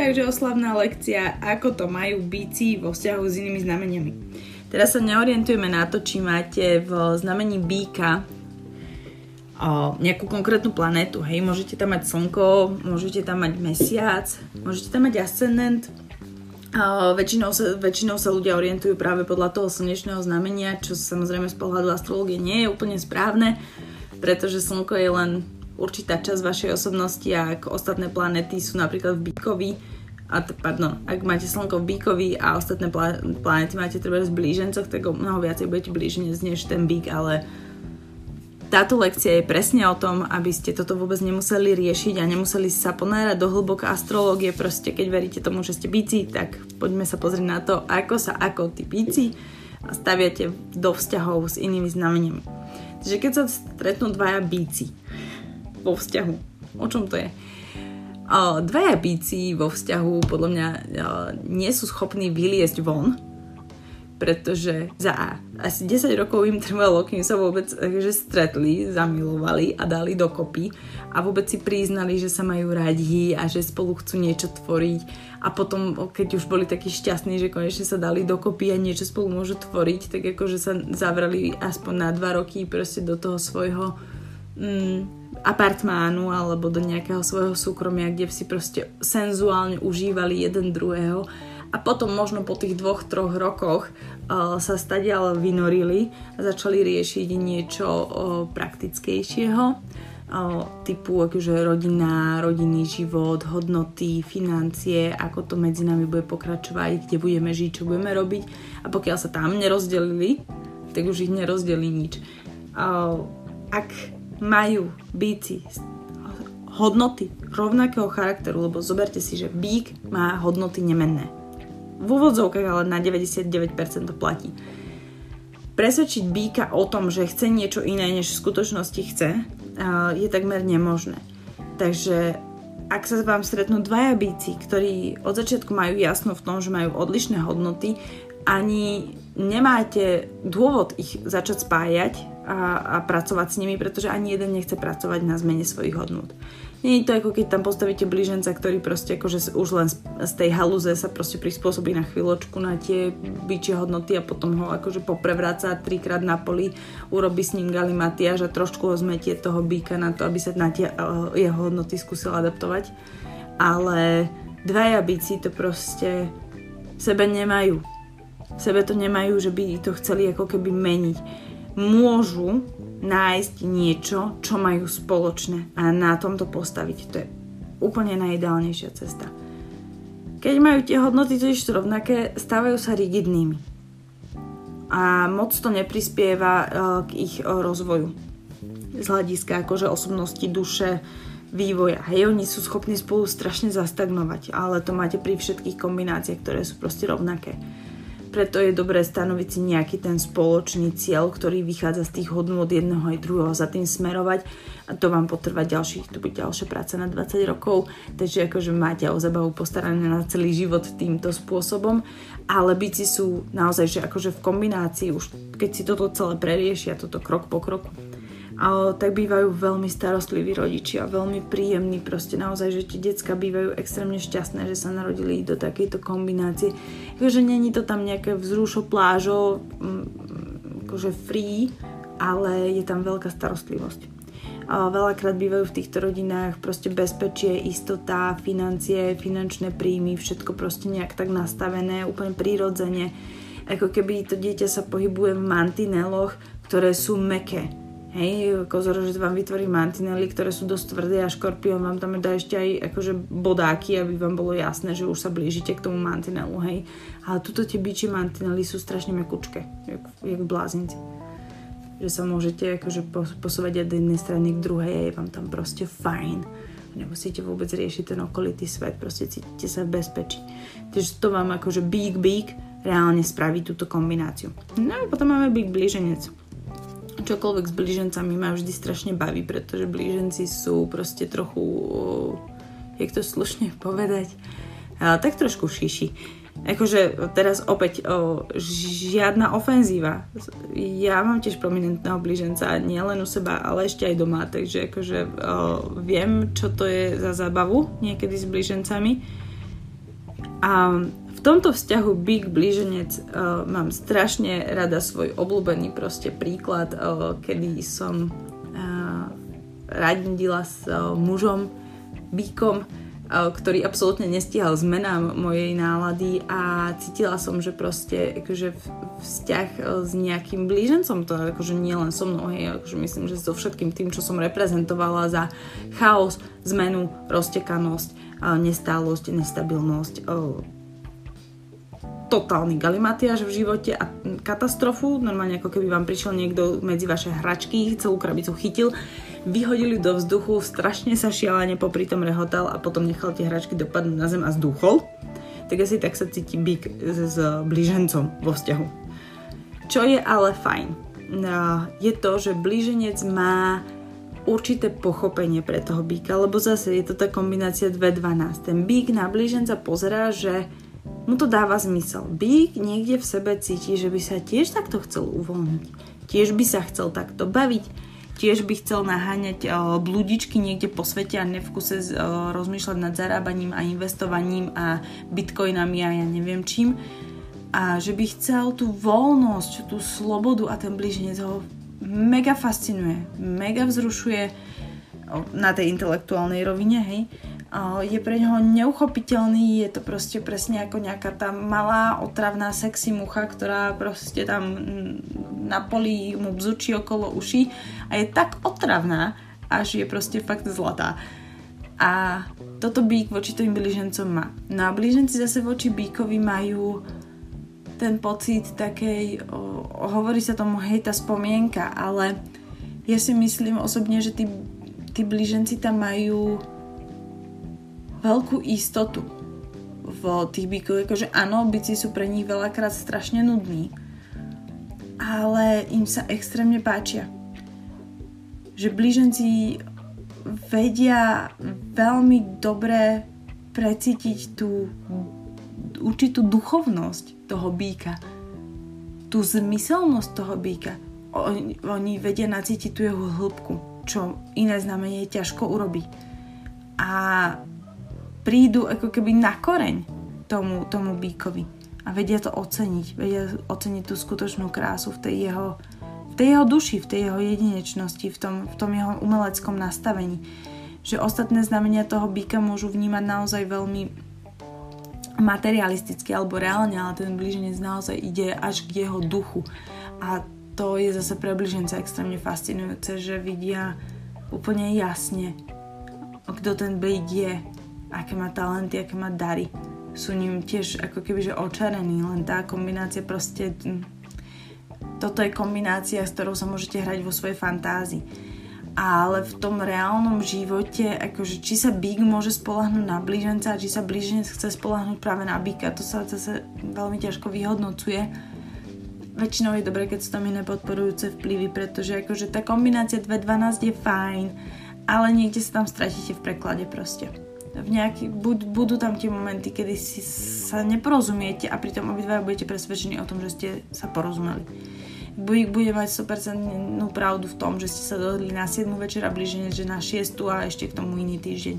Takže oslavná lekcia, ako to majú bíci vo vzťahu s inými znameniami. Teraz sa neorientujeme na to, či máte v znamení býka o, nejakú konkrétnu planetu. Hej, môžete tam mať slnko, môžete tam mať mesiac, môžete tam mať ascendent. O, väčšinou, sa, väčšinou sa ľudia orientujú práve podľa toho slnečného znamenia, čo samozrejme z pohľadu astrológie nie je úplne správne, pretože slnko je len určitá časť vašej osobnosti ak ostatné planety sú napríklad v Bíkovi, a t- pardon, ak máte slnko v Bíkovi a ostatné pla- planety máte treba v blížencoch, tak mnoho viacej budete blíženec než ten Bík, ale táto lekcia je presne o tom, aby ste toto vôbec nemuseli riešiť a nemuseli sa ponárať do hlboka astrológie. Proste keď veríte tomu, že ste bíci, tak poďme sa pozrieť na to, ako sa ako tí bíci staviate do vzťahov s inými znameniami. Takže keď sa stretnú dvaja bíci, vo vzťahu. O čom to je? Dvaja bíci vo vzťahu podľa mňa nie sú schopní vyliesť von, pretože za. Asi 10 rokov im trvalo, kým sa vôbec že stretli, zamilovali a dali dokopy a vôbec si priznali, že sa majú radi a že spolu chcú niečo tvoriť a potom, keď už boli takí šťastní, že konečne sa dali dokopy a niečo spolu môžu tvoriť, tak akože sa zavrali aspoň na dva roky proste do toho svojho mm, apartmánu alebo do nejakého svojho súkromia, kde si proste senzuálne užívali jeden druhého a potom možno po tých dvoch, troch rokoch uh, sa stadiaľ vynorili a začali riešiť niečo uh, praktickejšieho uh, typu akože rodina, rodinný život, hodnoty, financie, ako to medzi nami bude pokračovať, kde budeme žiť, čo budeme robiť a pokiaľ sa tam nerozdelili, tak už ich nerozdelí nič. Ak majú bíci hodnoty rovnakého charakteru, lebo zoberte si, že bík má hodnoty nemenné. V úvodzovkách ale na 99% to platí. Presvedčiť býka o tom, že chce niečo iné, než v skutočnosti chce, je takmer nemožné. Takže ak sa vám stretnú dvaja bíci, ktorí od začiatku majú jasno v tom, že majú odlišné hodnoty, ani nemáte dôvod ich začať spájať, a, a pracovať s nimi, pretože ani jeden nechce pracovať na zmene svojich hodnot. Nie je to ako keď tam postavíte blíženca, ktorý proste akože už len z tej halúze sa proste prispôsobí na chvíľočku na tie byčie hodnoty a potom ho akože poprevráca trikrát na poli, urobí s ním galimatiaž a trošku ho zmetie toho býka na to, aby sa na tie uh, jeho hodnoty skúsil adaptovať. Ale dvaja bíci to proste sebe nemajú. Sebe to nemajú, že by to chceli ako keby meniť môžu nájsť niečo, čo majú spoločné a na tomto postaviť. To je úplne najideálnejšia cesta. Keď majú tie hodnoty totiž rovnaké, stávajú sa rigidnými. A moc to neprispieva e, k ich e, rozvoju. Z hľadiska akože osobnosti, duše, vývoja. Hej, oni sú schopní spolu strašne zastagnovať, ale to máte pri všetkých kombináciách, ktoré sú proste rovnaké. Preto je dobré stanoviť si nejaký ten spoločný cieľ, ktorý vychádza z tých hodnôt jedného aj druhého, za tým smerovať. A to vám potrvá ďalších, to bude ďalšia práca na 20 rokov, takže akože máte o zabavu postarané na celý život týmto spôsobom, ale bici sú naozaj, že akože v kombinácii už, keď si toto celé preriešia, toto krok po kroku, ale tak bývajú veľmi starostliví rodičia, veľmi príjemní, proste naozaj, že tie decka bývajú extrémne šťastné, že sa narodili do takejto kombinácie. Takže není to tam nejaké vzrušo plážo, mm, akože free, ale je tam veľká starostlivosť. A veľakrát bývajú v týchto rodinách proste bezpečie, istota, financie, finančné príjmy, všetko proste nejak tak nastavené, úplne prírodzene. Ako keby to dieťa sa pohybuje v mantineloch, ktoré sú meké Hej, kozor, že vám vytvorí mantinely, ktoré sú dosť tvrdé a škorpión vám tam dá ešte aj akože bodáky, aby vám bolo jasné, že už sa blížite k tomu mantinelu, hej. Ale tuto tie biči mantinely sú strašne mekučké, jak, jak blázinci. Že sa môžete akože posúvať od jednej strany k druhej a je vám tam proste fajn. Nemusíte vôbec riešiť ten okolitý svet, proste cítite sa v bezpečí. Takže to vám akože bík, bík reálne spraví túto kombináciu. No a potom máme bík blíženec čokoľvek s blížencami ma vždy strašne baví, pretože blíženci sú proste trochu, jak to slušne povedať, tak trošku šiši. Akože teraz opäť o, žiadna ofenzíva. Ja mám tiež prominentného blíženca, nie len u seba, ale ešte aj doma, takže akože o, viem, čo to je za zábavu niekedy s blížencami. A v tomto vzťahu Big Blíženec uh, mám strašne rada svoj obľúbený proste príklad, uh, kedy som uh, radila s uh, mužom, Bíkom, ktorý absolútne nestíhal zmenám mojej nálady a cítila som, že proste akože vzťah s nejakým blížencom, to akože nie len so mnou, hej, akože myslím, že so všetkým tým, čo som reprezentovala za chaos, zmenu, roztekanosť, e, nestálosť, nestabilnosť, e, totálny galimatiaž v živote a katastrofu. Normálne ako keby vám prišiel niekto medzi vaše hračky, celú krabicu chytil, vyhodili do vzduchu, strašne sa šialene popri tom rehotal a potom nechal tie hračky dopadnúť na zem a zduchol. Tak asi tak sa cíti byk s, s blížencom vo vzťahu. Čo je ale fajn, je to, že blíženec má určité pochopenie pre toho býka, lebo zase je to tá kombinácia 2.12. Ten býk na blíženca pozerá, že mu to dáva zmysel. Bík niekde v sebe cíti, že by sa tiež takto chcel uvoľniť. Tiež by sa chcel takto baviť. Tiež by chcel naháňať blúdičky niekde po svete a nevkuse rozmýšľať nad zarábaním a investovaním a bitcoinami a ja neviem čím. A že by chcel tú voľnosť, tú slobodu a ten blíženec ho mega fascinuje, mega vzrušuje na tej intelektuálnej rovine, hej je pre neho neuchopiteľný, je to proste presne ako nejaká tá malá otravná sexy mucha, ktorá proste tam mm, na poli mu bzučí okolo uší a je tak otravná, až je proste fakt zlatá. A toto bík voči tým blížencom má. No a blíženci zase voči bíkovi majú ten pocit takej, o, hovorí sa tomu hej, tá spomienka, ale ja si myslím osobne, že tí, tí blíženci tam majú veľkú istotu v tých bykoch. Akože áno, byci sú pre nich veľakrát strašne nudní, ale im sa extrémne páčia. Že blíženci vedia veľmi dobre precítiť tú určitú duchovnosť toho býka, tú zmyselnosť toho býka. Oni, oni vedia nacítiť tú jeho hĺbku, čo iné znamenie ťažko urobiť. A prídu ako keby na koreň tomu, tomu bíkovi a vedia to oceniť, vedia oceniť tú skutočnú krásu v tej jeho, v tej jeho duši, v tej jeho jedinečnosti, v tom, v tom jeho umeleckom nastavení. Že ostatné znamenia toho býka môžu vnímať naozaj veľmi materialisticky alebo reálne, ale ten blíženec naozaj ide až k jeho duchu. A to je zase pre blíženca extrémne fascinujúce, že vidia úplne jasne, kto ten blík je, aké má talenty, aké má dary. Sú ním tiež ako keby že očarení, len tá kombinácia proste... Hm, toto je kombinácia, s ktorou sa môžete hrať vo svojej fantázii. Ale v tom reálnom živote, akože či sa bík môže spolahnúť na blíženca, či sa blíženec chce spolahnúť práve na bíka, to sa zase veľmi ťažko vyhodnocuje. Väčšinou je dobré, keď sú tam iné podporujúce vplyvy, pretože akože tá kombinácia 2.12 je fajn, ale niekde sa tam stratíte v preklade proste v nejaký, buď, budú tam tie momenty, kedy si sa neporozumiete a pritom obidva budete presvedčení o tom, že ste sa porozumeli. Buď bude mať 100% pravdu v tom, že ste sa dohodli na 7 večer a blíženie, že na 6 a ešte k tomu iný týždeň.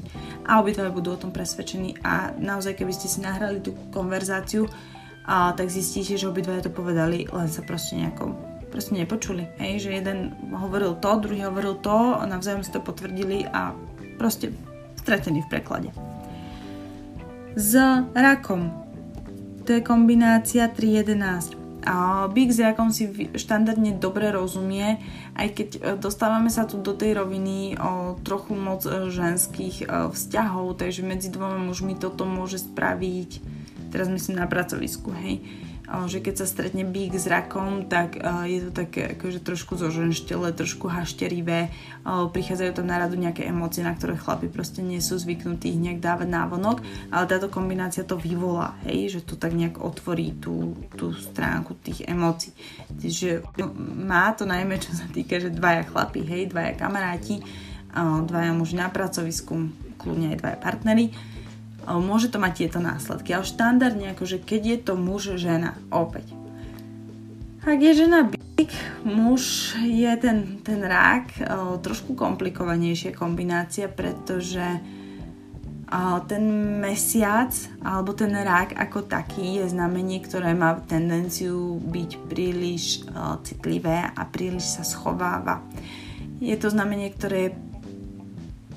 A obidva budú o tom presvedčení a naozaj, keby ste si nahrali tú konverzáciu, a tak zistíte, že obidva to povedali, len sa proste nejako proste nepočuli. Hej, že jeden hovoril to, druhý hovoril to, a navzájom si to potvrdili a proste stratený v preklade. S rakom. To je kombinácia 3.11. A Big s rakom si štandardne dobre rozumie, aj keď e, dostávame sa tu do tej roviny o trochu moc e, ženských e, vzťahov, takže medzi dvoma mužmi toto môže spraviť, teraz myslím na pracovisku, hej, že keď sa stretne bík s rakom, tak je to také akože trošku zoženštele, trošku hašterivé, prichádzajú tam na radu nejaké emócie, na ktoré chlapi proste nie sú zvyknutí nejak dávať návonok, ale táto kombinácia to vyvolá, hej, že to tak nejak otvorí tú, tú stránku tých emócií. Čiže má to najmä, čo sa týka, že dvaja chlapi, hej, dvaja kamaráti, dvaja muži na pracovisku, kľudne aj dvaja partnery, môže to mať tieto následky. Ale štandardne, akože keď je to muž, žena, opäť. Ak je žena bík, muž je ten, ten rák, trošku komplikovanejšia kombinácia, pretože ten mesiac alebo ten rák ako taký je znamenie, ktoré má tendenciu byť príliš citlivé a príliš sa schováva. Je to znamenie, ktoré,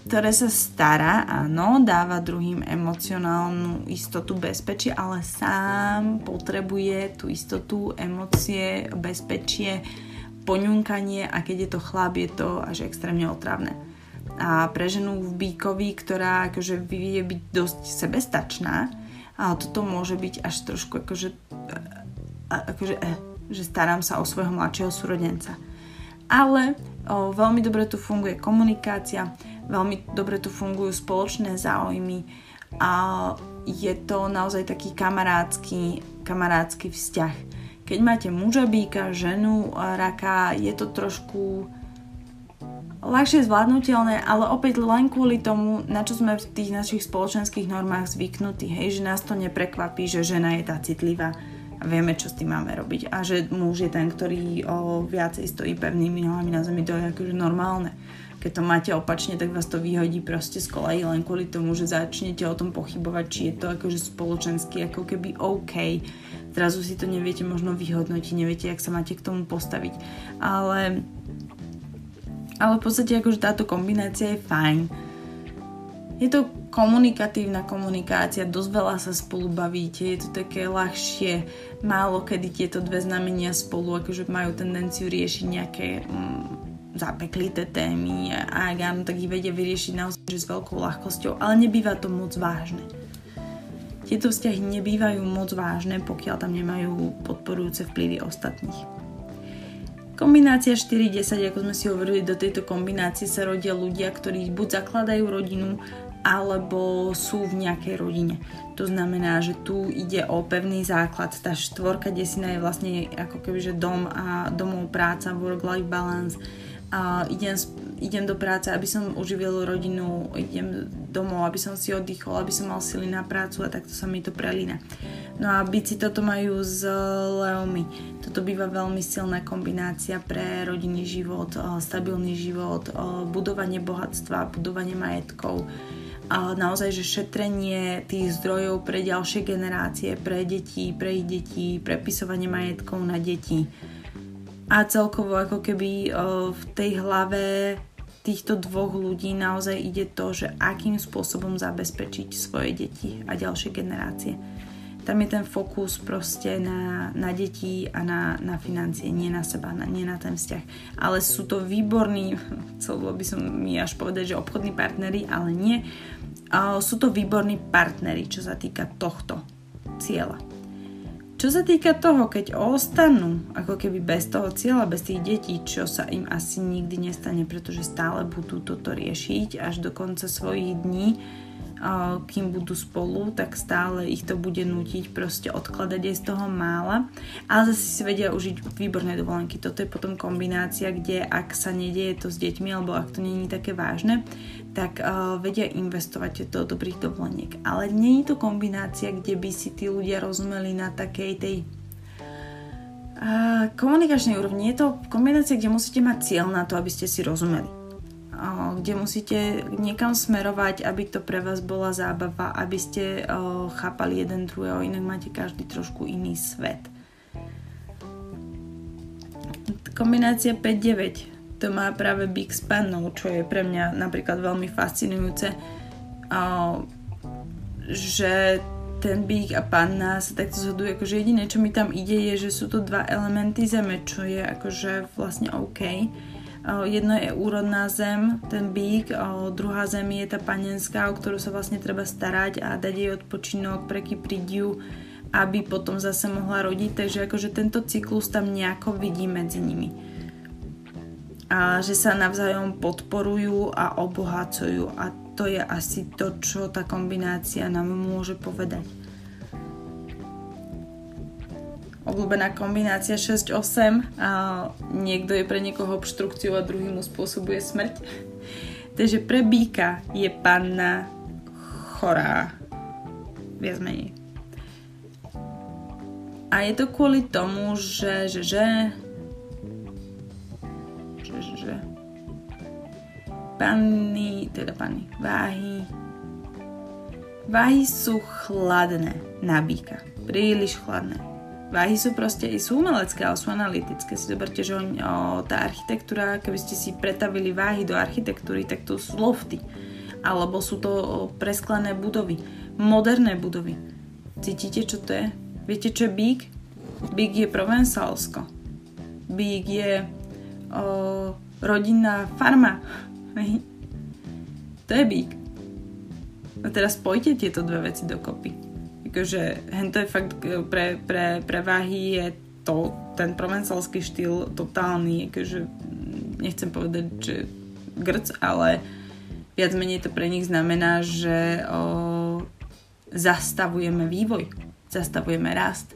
ktoré sa stará, áno, dáva druhým emocionálnu istotu, bezpečie, ale sám potrebuje tú istotu, emócie, bezpečie, poňunkanie a keď je to chlap, je to až extrémne otravné a pre ženu v bíkovi, ktorá akože vie byť dosť sebestačná, a toto môže byť až trošku akože, akože eh, že starám sa o svojho mladšieho súrodenca. Ale o, veľmi dobre tu funguje komunikácia, veľmi dobre tu fungujú spoločné záujmy a je to naozaj taký kamarádsky, kamarádsky vzťah. Keď máte muža bíka, ženu raka, je to trošku ľahšie zvládnutelné, ale opäť len kvôli tomu, na čo sme v tých našich spoločenských normách zvyknutí, hej, že nás to neprekvapí, že žena je tá citlivá a vieme, čo s tým máme robiť a že muž je ten, ktorý o, viacej stojí pevnými nohami na zemi, to je akože normálne. Keď to máte opačne, tak vás to vyhodí proste z koleji len kvôli tomu, že začnete o tom pochybovať, či je to akože spoločensky ako keby OK. Zrazu si to neviete možno vyhodnotiť, neviete, jak sa máte k tomu postaviť. Ale ale v podstate akože táto kombinácia je fajn. Je to komunikatívna komunikácia, dosť veľa sa spolu bavíte, je to také ľahšie, málo kedy tieto dve znamenia spolu akože majú tendenciu riešiť nejaké mm, zapeklité témy a ak áno, tak ich vedia vyriešiť naozaj že s veľkou ľahkosťou, ale nebýva to moc vážne. Tieto vzťahy nebývajú moc vážne, pokiaľ tam nemajú podporujúce vplyvy ostatných. Kombinácia 4-10, ako sme si hovorili, do tejto kombinácie sa rodia ľudia, ktorí buď zakladajú rodinu, alebo sú v nejakej rodine. To znamená, že tu ide o pevný základ. Tá štvorka desina je vlastne ako keby, že dom a domov práca, work-life balance. A idem, idem do práce, aby som uživil rodinu, idem domov, aby som si oddychol, aby som mal sily na prácu a takto sa mi to prelína. No a bici toto majú s Leomi. Toto býva veľmi silná kombinácia pre rodinný život, stabilný život, budovanie bohatstva, budovanie majetkov. Naozaj, že šetrenie tých zdrojov pre ďalšie generácie, pre deti, pre ich deti, prepisovanie majetkov na deti. A celkovo ako keby v tej hlave týchto dvoch ľudí naozaj ide to, že akým spôsobom zabezpečiť svoje deti a ďalšie generácie tam je ten fokus proste na, na deti a na, na financie, nie na seba, na, nie na ten vzťah. Ale sú to výborní, chcelo by som mi až povedať, že obchodní partnery, ale nie. Sú to výborní partnery, čo sa týka tohto cieľa. Čo sa týka toho, keď ostanú ako keby bez toho cieľa, bez tých detí, čo sa im asi nikdy nestane, pretože stále budú toto riešiť až do konca svojich dní, kým budú spolu, tak stále ich to bude nutiť proste odkladať aj z toho mála. Ale zase si vedia užiť výborné dovolenky. Toto je potom kombinácia, kde ak sa nedieje to s deťmi, alebo ak to není také vážne, tak uh, vedia investovať do dobrých dovoleniek. Ale je to kombinácia, kde by si tí ľudia rozumeli na takej tej uh, komunikačnej úrovni. Je to kombinácia, kde musíte mať cieľ na to, aby ste si rozumeli kde musíte niekam smerovať, aby to pre vás bola zábava, aby ste chápali jeden druhého, inak máte každý trošku iný svet. Kombinácia 5-9 to má práve Big s pannou, čo je pre mňa napríklad veľmi fascinujúce, že ten Big a panna sa takto zhodujú, akože jediné, čo mi tam ide, je, že sú to dva elementy zeme, čo je akože vlastne OK Jedno je úrodná zem, ten bík, druhá zem je tá panenská, o ktorú sa vlastne treba starať a dať jej odpočinok, prekypriť ju, aby potom zase mohla rodiť. Takže akože tento cyklus tam nejako vidí medzi nimi. A že sa navzájom podporujú a obohacujú. A to je asi to, čo tá kombinácia nám môže povedať obľúbená kombinácia 6-8 a niekto je pre niekoho obštrukciou a druhý mu spôsobuje smrť. Takže pre býka je panna chorá. Viac menej. A je to kvôli tomu, že, že, že, že, že, že panny, teda panny, váhy, Váhy sú chladné na býka. Príliš chladné. Váhy sú proste, sú umelecké, ale sú analytické. Si zoberte, že on, o, tá architektúra, keby ste si pretavili váhy do architektúry, tak to sú lofty. Alebo sú to o, presklené budovy. Moderné budovy. Cítite, čo to je? Viete, čo je bík? Bík je Provensalsko. Bík je o, rodinná farma. To je bík. A teraz spojte tieto dve veci dokopy akože hento je fakt e, pre, pre, pre váhy je to, ten provencelský štýl totálny, akože nechcem povedať, že grc, ale viac menej to pre nich znamená, že o, zastavujeme vývoj, zastavujeme rast,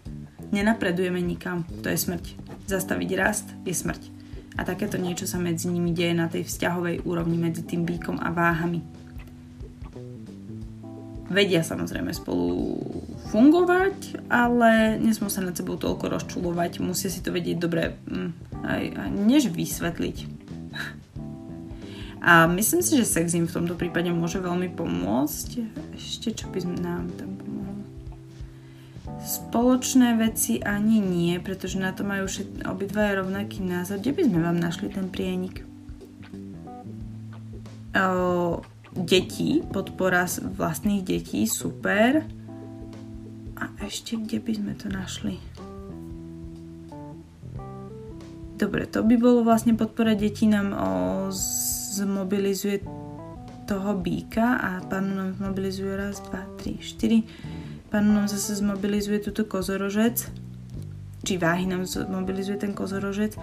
nenapredujeme nikam, to je smrť. Zastaviť rast je smrť. A takéto niečo sa medzi nimi deje na tej vzťahovej úrovni medzi tým býkom a váhami vedia samozrejme spolu fungovať, ale nesmú sa nad sebou toľko rozčulovať, musia si to vedieť dobre mm, aj, aj než vysvetliť. A myslím si, že sex im v tomto prípade môže veľmi pomôcť. Ešte čo by nám tam pomohlo? Spoločné veci ani nie, pretože na to majú všet, obidva rovnaký názor. Kde by sme vám našli ten prienik? O, detí, podpora vlastných detí, super. A ešte kde by sme to našli? Dobre, to by bolo vlastne podpora detí nám o, zmobilizuje toho býka a pánu nám zmobilizuje raz, dva, tri, štyri. Pánu nám zase zmobilizuje túto kozorožec, či váhy nám zmobilizuje ten kozorožec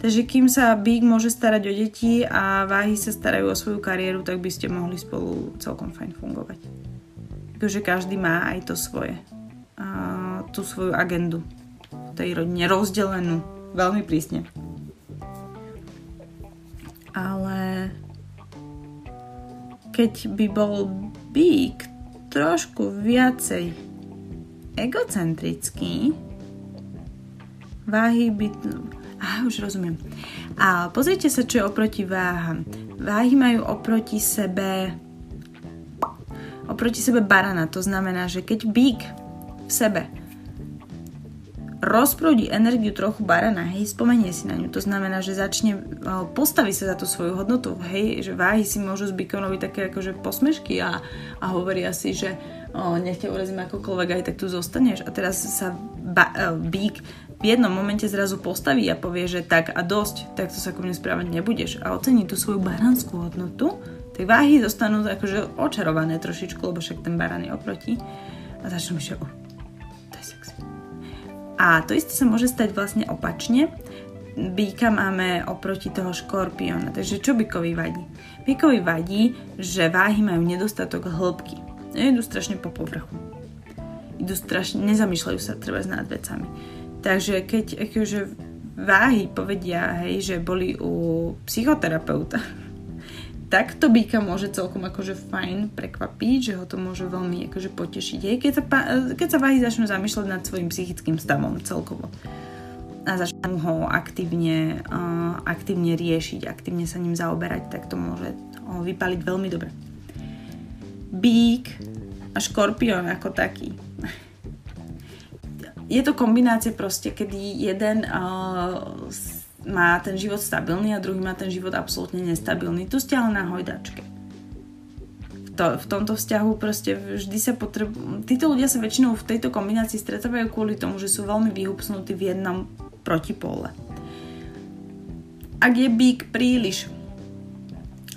Takže kým sa Big môže starať o deti a váhy sa starajú o svoju kariéru, tak by ste mohli spolu celkom fajn fungovať. Takže každý má aj to svoje. A tú svoju agendu v tej rodine rozdelenú veľmi prísne. Ale keď by bol Big trošku viacej egocentrický, váhy by Á, už rozumiem. A pozrite sa, čo je oproti váham. Váhy majú oproti sebe oproti sebe barana. To znamená, že keď bík v sebe rozprúdi energiu trochu barana, hej, spomenie si na ňu. To znamená, že začne, postaví sa za tú svoju hodnotu, hej, že váhy si môžu z bíkonovi také akože posmešky a, a hovoria si, že o, nech ťa urazím akokoľvek, aj tak tu zostaneš. A teraz sa ba, bík v jednom momente zrazu postaví a povie, že tak a dosť, tak to sa ku mne správať nebudeš a ocení tú svoju baránskú hodnotu, tak váhy zostanú akože očarované trošičku, lebo však ten barán je oproti a začnú myšľať, to je sexy. A to isté sa môže stať vlastne opačne. Býka máme oproti toho škorpiona, takže čo bykovi vadí? Bykovi vadí, že váhy majú nedostatok hĺbky. Idú strašne po povrchu. Idú strašne, nezamýšľajú sa treba nad vecami Takže keď akože váhy povedia, hej, že boli u psychoterapeuta, tak to býka môže celkom akože fajn prekvapiť, že ho to môže veľmi akože potešiť. Hej, keď, sa, keď sa váhy začnú zamýšľať nad svojim psychickým stavom celkovo a začnú ho aktívne, uh, aktívne riešiť, aktívne sa ním zaoberať, tak to môže ho vypaliť veľmi dobre. Bík a škorpión ako taký je to kombinácia proste, kedy jeden uh, má ten život stabilný a druhý má ten život absolútne nestabilný. Tu ste ale na hojdačke. V, to, v tomto vzťahu proste vždy sa potrebujú... Títo ľudia sa väčšinou v tejto kombinácii stretávajú kvôli tomu, že sú veľmi vyhupsnutí v jednom protipole. Ak je bík príliš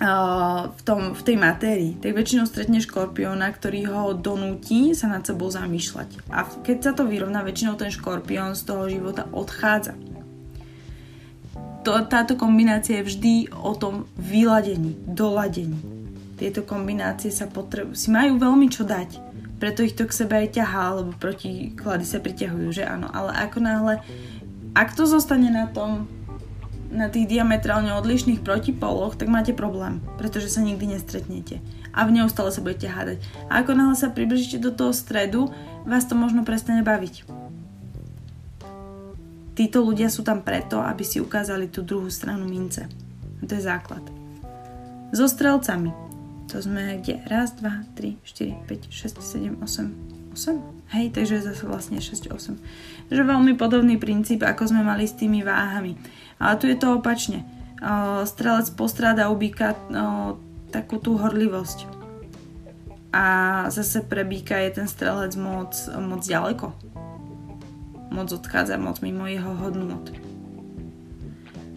v, tom, v tej matérii, tak väčšinou stretne škorpióna, ktorý ho donúti sa nad sebou zamýšľať. A keď sa to vyrovná, väčšinou ten škorpión z toho života odchádza. To, táto kombinácia je vždy o tom vyladení, doladení. Tieto kombinácie sa potrebu- si majú veľmi čo dať, preto ich to k sebe aj ťahá, lebo klady sa priťahujú, že áno. Ale ako náhle, ak to zostane na tom na tých diametrálne odlišných protipoloch, tak máte problém, pretože sa nikdy nestretnete a v neustále sa budete hádať. A ako náhle sa približíte do toho stredu, vás to možno prestane baviť. Títo ľudia sú tam preto, aby si ukázali tú druhú stranu mince. A to je základ. So strelcami. To sme kde? Raz, dva, tri, štyri, 5, 6, 7, 8, 8? Hej, takže zase vlastne 6, 8. Takže veľmi podobný princíp, ako sme mali s tými váhami. Ale tu je to opačne. Strelec postráda u býka takú tú horlivosť. A zase pre býka je ten strelec moc, moc ďaleko. Moc odchádza, moc mimo jeho hodnot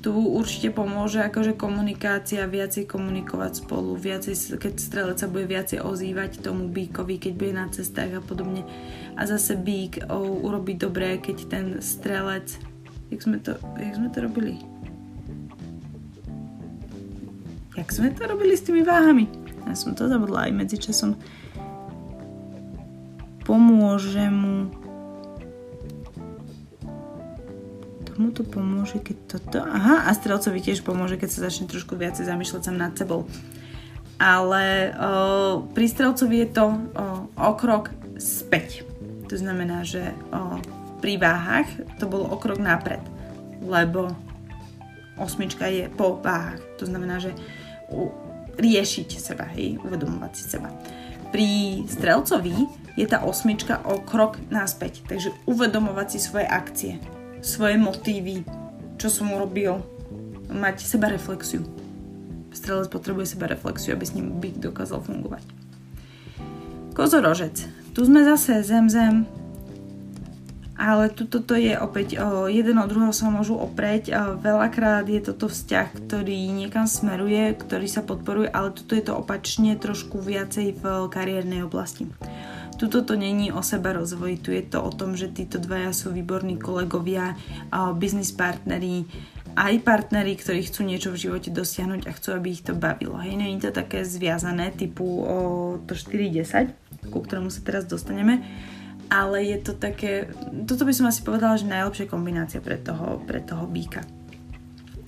tu určite pomôže akože komunikácia, viacej komunikovať spolu, viacej, keď strelec sa bude viacej ozývať tomu bíkovi, keď bude na cestách a podobne. A zase bík o, urobí dobré, keď ten strelec... Jak sme to, jak sme to robili? Jak sme to robili s tými váhami? Ja som to zabudla aj medzičasom. Pomôže mu mu to pomôže, keď toto... Aha, a strelcovi tiež pomôže, keď sa začne trošku viacej zamýšľať sám nad sebou. Ale o, pri strelcovi je to o, o krok späť. To znamená, že o, pri váhach to bolo o krok napred. Lebo osmička je po váhach. To znamená, že u, riešiť seba, hej, uvedomovať si seba. Pri strelcovi je tá osmička o krok naspäť, takže uvedomovať si svoje akcie svoje motívy, čo som urobil, mať seba reflexiu. Strelec potrebuje seba reflexiu, aby s ním byt dokázal fungovať. Kozorožec. Tu sme zase zem, zem, ale tuto to je opäť o, jeden od druhého sa môžu oprieť. A veľakrát je toto vzťah, ktorý niekam smeruje, ktorý sa podporuje, ale tuto je to opačne trošku viacej v kariérnej oblasti. Tuto to není o seba rozvoji, tu je to o tom, že títo dvaja sú výborní kolegovia, business partneri, aj partneri, ktorí chcú niečo v živote dosiahnuť a chcú, aby ich to bavilo. Hej, není to také zviazané typu o to 4-10, ku ktorému sa teraz dostaneme, ale je to také, toto by som asi povedala, že najlepšia kombinácia pre toho, pre toho býka.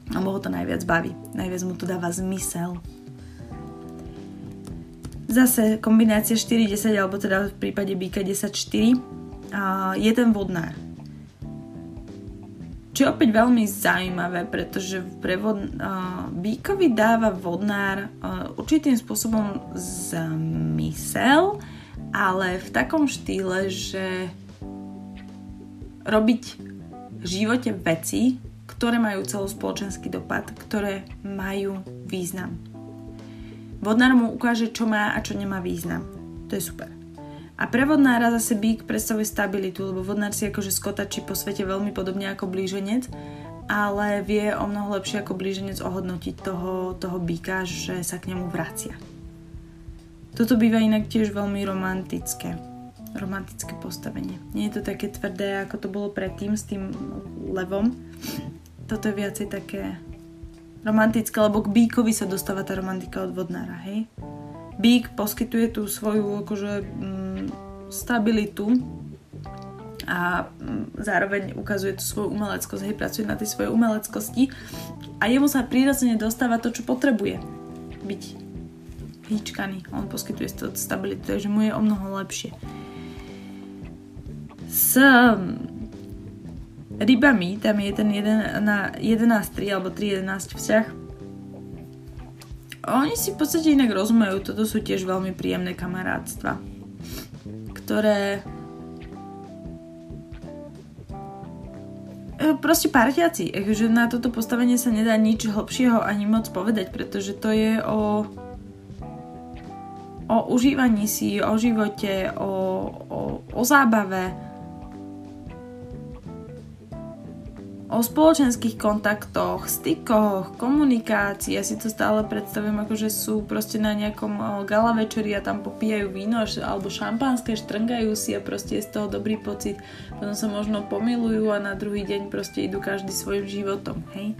Lebo ho to najviac baví, najviac mu to dáva zmysel, Zase kombinácia 4-10, alebo teda v prípade býka 10-4, je ten vodnár. Čo je opäť veľmi zaujímavé, pretože prevod, uh, Bíkovi dáva vodnár uh, určitým spôsobom zmysel, ale v takom štýle, že robiť v živote veci, ktoré majú celospoločenský dopad, ktoré majú význam. Vodnár mu ukáže, čo má a čo nemá význam. To je super. A pre vodnára zase bík predstavuje stabilitu, lebo vodnár si akože skotačí po svete veľmi podobne ako blíženec, ale vie o mnoho lepšie ako blíženec ohodnotiť toho, toho býka, že sa k nemu vracia. Toto býva inak tiež veľmi romantické. Romantické postavenie. Nie je to také tvrdé, ako to bolo predtým s tým levom. Toto je viacej také romantická, lebo k bíkovi sa dostáva tá romantika od vodnára, hej? Bík poskytuje tú svoju akože mm, stabilitu a mm, zároveň ukazuje tú svoju umeleckosť, hej, pracuje na tej svojej umeleckosti a jemu sa prírodzene dostáva to, čo potrebuje. Byť hýčkaný. On poskytuje stabilitu, takže mu je o mnoho lepšie. S rybami, tam je ten 1 na 11.3 alebo 3.11 vzťah. Oni si v podstate inak rozumejú, toto sú tiež veľmi príjemné kamarátstva, ktoré e, proste parťaci, že na toto postavenie sa nedá nič hlbšieho ani moc povedať, pretože to je o o užívaní si, o živote, o, o, o zábave, o spoločenských kontaktoch, stykoch, komunikácii. Ja si to stále predstavujem ako, že sú proste na nejakom gala večeri a tam popíjajú víno alebo šampanské, štrngajú si a proste je z toho dobrý pocit. Potom sa možno pomilujú a na druhý deň proste idú každý svojim životom, hej.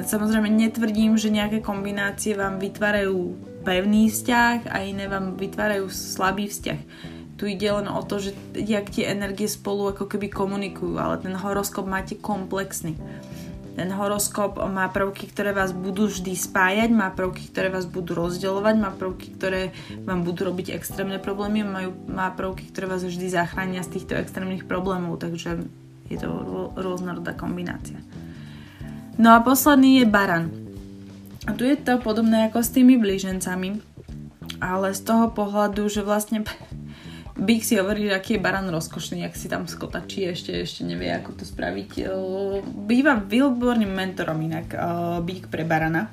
Samozrejme netvrdím, že nejaké kombinácie vám vytvárajú pevný vzťah a iné vám vytvárajú slabý vzťah tu ide len o to, že jak tie energie spolu ako keby komunikujú, ale ten horoskop máte komplexný. Ten horoskop má prvky, ktoré vás budú vždy spájať, má prvky, ktoré vás budú rozdeľovať, má prvky, ktoré vám budú robiť extrémne problémy, majú, má prvky, ktoré vás vždy zachránia z týchto extrémnych problémov, takže je to rôznorodá kombinácia. No a posledný je baran. A tu je to podobné ako s tými blížencami ale z toho pohľadu, že vlastne Big si hovorí, že aký je baran rozkošný, ak si tam skotačí, ešte, ešte nevie, ako to spraviť. Býva výborným mentorom inak Big pre barana.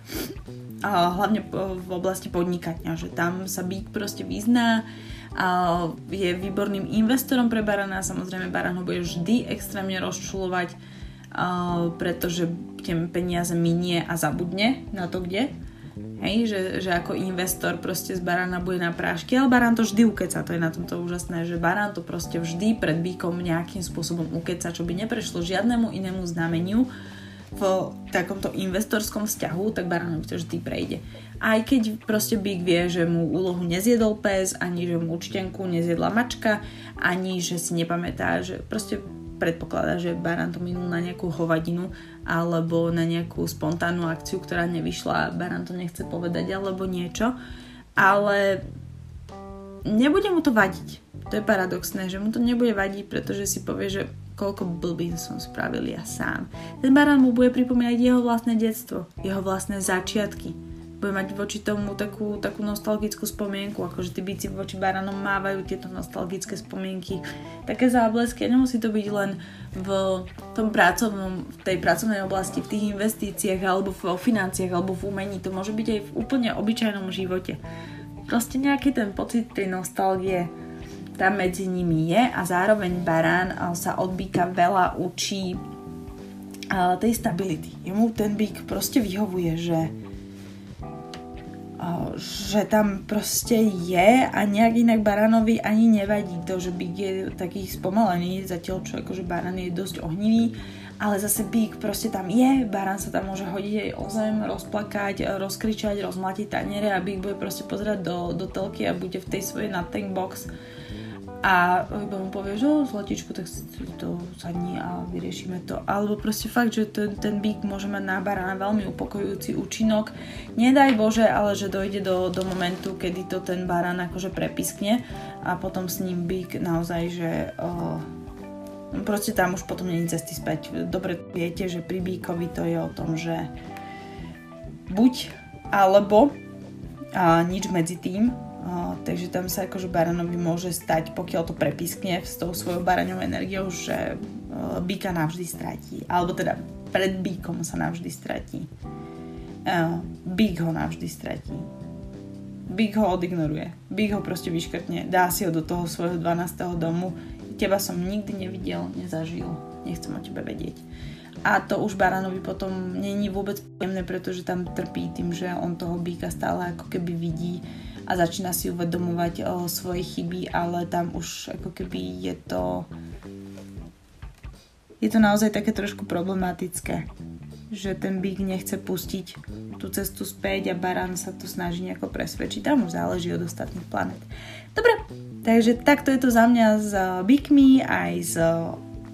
Hlavne v oblasti podnikania, že tam sa Big proste vyzná, je výborným investorom pre barana, samozrejme baran ho bude vždy extrémne rozčulovať, pretože tie peniaze minie a zabudne na to, kde Hej, že, že ako investor proste z barána bude na prášky, ale barán to vždy ukeca, to je na tomto úžasné, že barán to proste vždy pred býkom nejakým spôsobom ukeca, čo by neprešlo žiadnemu inému znameniu v takomto investorskom vzťahu, tak baránovi to vždy prejde. Aj keď proste bík vie, že mu úlohu nezjedol pes, ani že mu účtenku nezjedla mačka, ani že si nepamätá, že proste predpokladá, že barán to minul na nejakú hovadinu alebo na nejakú spontánnu akciu, ktorá nevyšla, barán to nechce povedať alebo niečo, ale nebude mu to vadiť. To je paradoxné, že mu to nebude vadiť, pretože si povie, že koľko blbín som spravil ja sám. Ten barán mu bude pripomínať jeho vlastné detstvo, jeho vlastné začiatky, bude mať voči tomu takú, takú nostalgickú spomienku, akože tí bici voči baranom mávajú tieto nostalgické spomienky, také záblesky a nemusí to byť len v tom pracovnom, v tej pracovnej oblasti, v tých investíciách alebo v financiách alebo v umení, to môže byť aj v úplne obyčajnom živote. Proste nejaký ten pocit tej nostalgie tam medzi nimi je a zároveň barán sa od býka veľa učí tej stability. Jemu ten býk proste vyhovuje, že že tam proste je a nejak inak baranovi ani nevadí to, že byk je taký spomalený, zatiaľ čo akože baran je dosť ohnivý, ale zase byk proste tam je, baran sa tam môže hodiť aj o zem, rozplakať, rozkričať, rozmlatiť taniere a byk bude proste pozerať do, do telky a bude v tej svojej nothing box a iba mu povie, že zlatičku, tak to sadni a vyriešime to. Alebo proste fakt, že ten, ten bík môže mať na barána veľmi upokojujúci účinok. Nedaj Bože, ale že dojde do, do momentu, kedy to ten barán akože prepiskne a potom s ním bík naozaj, že uh, proste tam už potom není cesty späť. Dobre viete, že pri bíkovi to je o tom, že buď alebo a nič medzi tým, takže tam sa akože baranovi môže stať, pokiaľ to prepiskne s tou svojou baraňou energiou, že uh, býka navždy stratí. Alebo teda pred býkom sa navždy stratí. Uh, bík ho navždy stratí. Bík ho odignoruje. Bík ho proste vyškrtne. Dá si ho do toho svojho 12. domu. Teba som nikdy nevidel, nezažil. Nechcem o tebe vedieť. A to už Baranovi potom není vôbec príjemné, pretože tam trpí tým, že on toho býka stále ako keby vidí a začína si uvedomovať o svoje chyby, ale tam už ako keby je to je to naozaj také trošku problematické, že ten bík nechce pustiť tú cestu späť a barán sa to snaží nejako presvedčiť. Tam už záleží od ostatných planet. Dobre, takže takto je to za mňa s bíkmi aj z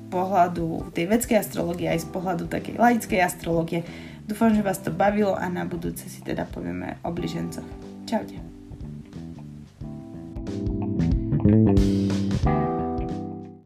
pohľadu tej vedskej astrologie, aj z pohľadu takej laickej astrologie. Dúfam, že vás to bavilo a na budúce si teda povieme o bližencoch. Čaute. Thank you.